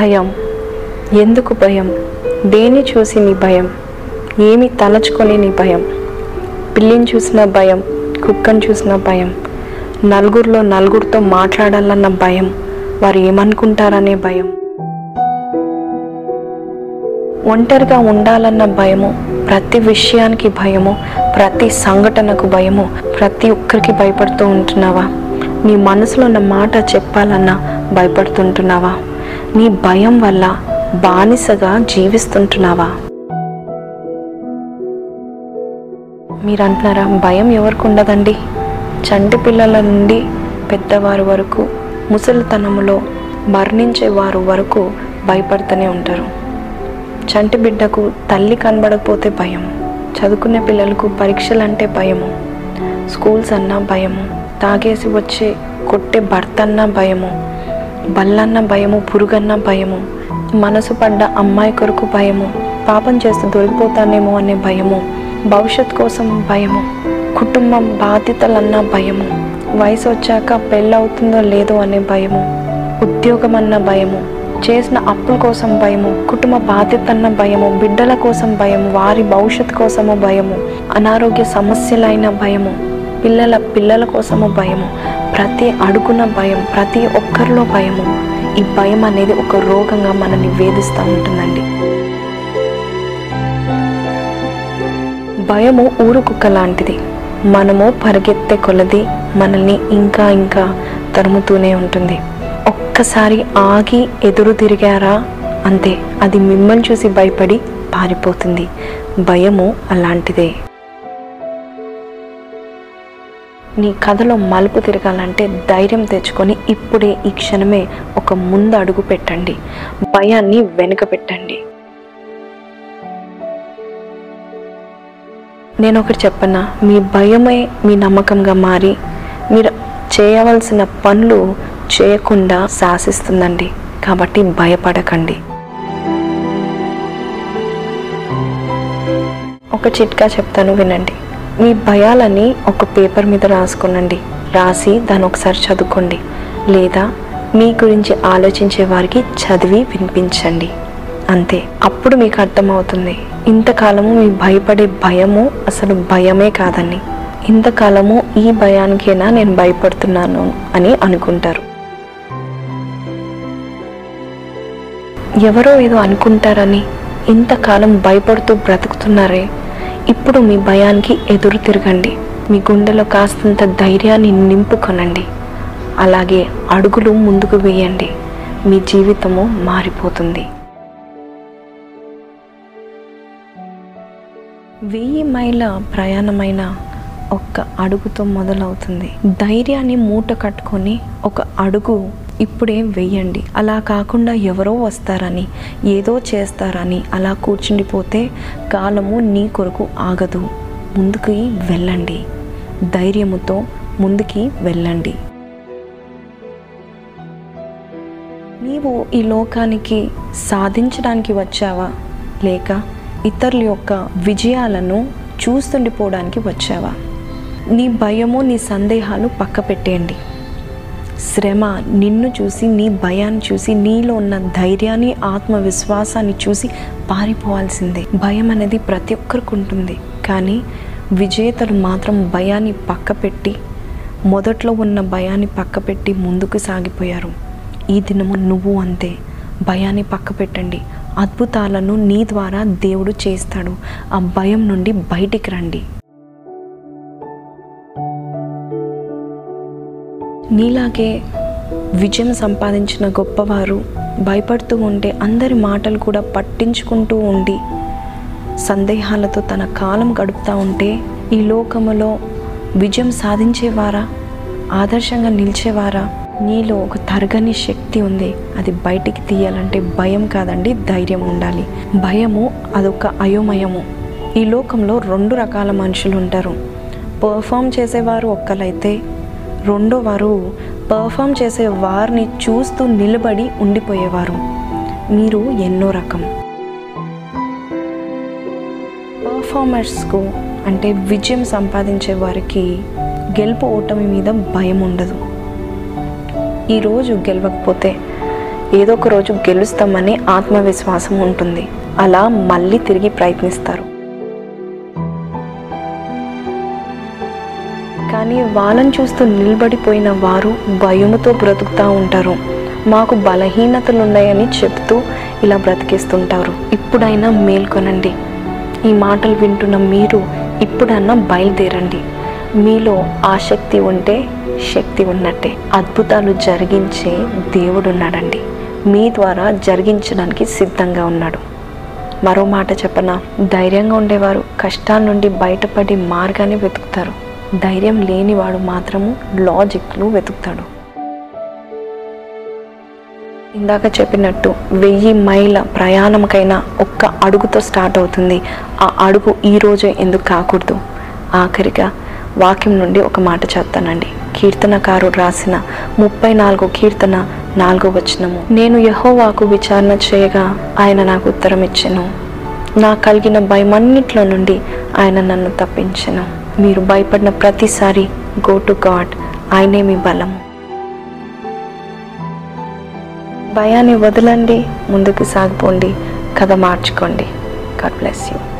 భయం. ఎందుకు భయం? దేన్ని చూసి నీ భయం? ఏమి తలచుకొని నీ భయం? పిల్లిని చూసిన భయం కుక్కను చూసిన భయం నలుగురిలో నలుగురితో మాట్లాడాలన్న భయం వారు ఏమనుకుంటారనే భయం. ఒంటరిగా ఉండాలన్న భయము ప్రతి విషయానికి భయము ప్రతి సంఘటనకు భయము ప్రతి ఒక్కరికి భయపడుతూ ఉంటున్నావా? నీ మనసులో ఉన్న మాట చెప్పాలన్నా భయపడుతుంటున్నావా నీ భయం వల్ల బానిసగా జీవిస్తుంటున్నావా? మీరు అంటున్నారా భయం ఎవరికి ఉండదండి? చంటి పిల్లల నుండి పెద్దవారు వరకు ముసలితనములో మరణించే వారు వరకు భయపడుతూనే ఉంటారు. చంటి బిడ్డకు తల్లి కనబడకపోతే భయం చదువుకునే పిల్లలకు పరీక్షలు అంటే భయము. స్కూల్స్ అన్నా భయము. తాగేసి వచ్చే కొట్టే భర్త అన్నా భయము. బల్లన్న భయము పురుగన్న భయము మనసు పడ్డ అమ్మాయి కొరకు భయము పాపం చేస్తే దొరికిపోతానేమో అనే భయము భవిష్యత్ కోసం భయము కుటుంబం బాధ్యతలన్న భయము వయసు వచ్చాక పెళ్ళవుతుందో లేదో అనే భయము ఉద్యోగం అన్న భయము చేసిన అప్పుల కోసం భయము కుటుంబ బాధ్యత అన్న భయము బిడ్డల కోసం భయము వారి భవిష్యత్ కోసము భయము అనారోగ్య సమస్యలైన భయము పిల్లల పిల్లల కోసము భయము ప్రతి అడుగున భయం ప్రతి ఒక్కరిలో భయము. ఈ భయం అనేది ఒక రోగంగా మనల్ని వేధిస్తూ ఉంటుందండి. భయము ఊరు కుక్క లాంటిది. మనము పరిగెత్తే కొలది మనల్ని ఇంకా ఇంకా తరుముతూనే ఉంటుంది. ఒక్కసారి ఆగి ఎదురు తిరిగారా? అంతే అది మిమ్మల్ని చూసి భయపడి పారిపోతుంది. భయము అలాంటిదే. నీ కథలో మలుపు తిరగాలంటే ధైర్యం తెచ్చుకొని ఇప్పుడే ఈ క్షణమే ఒక ముందు అడుగు పెట్టండి. భయాన్ని వెనుక పెట్టండి. నేను ఒకటి చెప్పనా? మీ భయమే మీ నమ్మకంగా మారి మీరు చేయవలసిన పనులు చేయకుండా శాసిస్తుందండి. కాబట్టి భయపడకండి. ఒక చిట్కా చెప్తాను వినండి. మీ భయాలని ఒక పేపర్ మీద రాసుకునండి. రాసి దాన్ని ఒకసారి చదువుకోండి. లేదా మీ గురించి ఆలోచించే వారికి చదివి వినిపించండి. అంతే. అప్పుడు మీకు అర్థమవుతుంది. ఇంతకాలము మీ భయపడే భయము అసలు భయమే కాదండి. ఇంతకాలము ఈ భయానికైనా నేను భయపడుతున్నాను అని అనుకుంటారు. ఎవరో ఏదో అనుకుంటారని ఇంతకాలం భయపడుతూ బ్రతుకుతున్నారే? ఇప్పుడు మీ భయానికి ఎదురు తిరగండి. మీ గుండెలో కాస్తంత ధైర్యాన్ని నింపుకొనండి. అలాగే అడుగులు ముందుకు వేయండి. మీ జీవితము మారిపోతుంది. వెయ్యి మైళ్ళ ప్రయాణమైన ఒక్క అడుగుతో మొదలవుతుంది. ధైర్యాన్ని మూట కట్టుకొని ఒక అడుగు ఇప్పుడే వెయ్యండి అలా కాకుండా ఎవరో వస్తారని ఏదో చేస్తారని అలా కూర్చుండిపోతే కాలము నీ కొరకు ఆగదు. ముందుకి వెళ్ళండి. ధైర్యముతో ముందుకి వెళ్ళండి. నీవు ఈ లోకానికి సాధించడానికి వచ్చావా? లేక ఇతరుల యొక్క విజయాలను చూస్తుండిపోవడానికి వచ్చావా? నీ భయము నీ సందేహాలు పక్క పెట్టేయండి శ్రమ నిన్ను చూసి నీ భయాన్ని చూసి నీలో ఉన్న ధైర్యాన్ని ఆత్మవిశ్వాసాన్ని చూసి పారిపోవాల్సిందే. భయం అనేది ప్రతి ఒక్కరికి ఉంటుంది. కానీ విజేతలు మాత్రం భయాన్ని పక్క పెట్టి మొదట్లో ఉన్న భయాన్ని పక్క పెట్టి ముందుకు సాగిపోయారు. ఈ దినము నువ్వు అంతే. భయాన్ని పక్క పెట్టండి అద్భుతాలను నీ ద్వారా దేవుడు చేస్తాడు. ఆ భయం నుండి బయటికి రండి. నీలాగే విజయం సంపాదించిన గొప్పవారు భయపడుతూ ఉంటే అందరి మాటలు కూడా పట్టించుకుంటూ ఉండి సందేహాలతో తన కాలం గడుపుతూ ఉంటే ఈ లోకములో విజయం సాధించేవారా? ఆదర్శంగా నిలిచేవారా? నీలో ఒక తరగని శక్తి ఉంది. అది బయటికి తీయాలంటే భయం కాదండి ధైర్యం ఉండాలి. భయము అదొక అయోమయము. ఈ లోకంలో రెండు రకాల మనుషులు ఉంటారు పర్ఫామ్ చేసేవారు ఒక్కలైతే రెండో వారు పర్ఫామ్ చేసే వారిని చూస్తూ నిలబడి ఉండిపోయేవారు. మీరు ఎన్నో రకం. పర్ఫార్మర్స్కు అంటే విజయం సంపాదించే వారికి గెలుపు ఓటమి మీద భయం ఉండదు. ఈరోజు గెలవకపోతే ఏదో ఒక రోజు గెలుస్తామని ఆత్మవిశ్వాసం ఉంటుంది. అలా మళ్ళీ తిరిగి ప్రయత్నిస్తారు. కానీ వాళ్ళని చూస్తూ నిలబడిపోయిన వారు భయముతో బ్రతుకుతూ ఉంటారు. మాకు బలహీనతలు ఉన్నాయని చెప్తూ ఇలా బ్రతికేస్తుంటారు. ఇప్పుడైనా మేల్కొనండి. ఈ మాటలు వింటున్న మీరు ఇప్పుడన్నా బయలుదేరండి. మీలో ఆసక్తి ఉంటే శక్తి ఉన్నట్టే. అద్భుతాలు జరిగించే దేవుడు ఉన్నాడండి. మీ ద్వారా జరిగించడానికి సిద్ధంగా ఉన్నాడు. మరో మాట చెప్పనా? ధైర్యంగా ఉండేవారు కష్టాల నుండి బయటపడి మార్గాన్ని వెతుకుతారు. ధైర్యం లేనివాడు మాత్రము లాజిక్లు వెతుకుతాడు. ఇందాక చెప్పినట్టు వెయ్యి మైళ్ళ ప్రయాణంకైనా ఒక్క అడుగుతో స్టార్ట్ అవుతుంది. ఆ అడుగు ఈ రోజే ఎందుకు కాకూడదు? ఆఖరిగా వాక్యం నుండి ఒక మాట చెప్తానండి. కీర్తనకారుడు రాసిన ముప్పై నాలుగో కీర్తన నాలుగో వచనము. నేను యహోవాకు విచారణ చేయగా ఆయన నాకు ఉత్తరం ఇచ్చెను నా కలిగిన భయమన్నిట్లో నుండి ఆయన నన్ను తప్పించెను. మీరు భయపడిన ప్రతిసారి గో టు గాడ్ ఆయనే మీ బలం. భయాన్ని వదలండి ముందుకు సాగిపోండి. కథ మార్చుకోండి. God bless you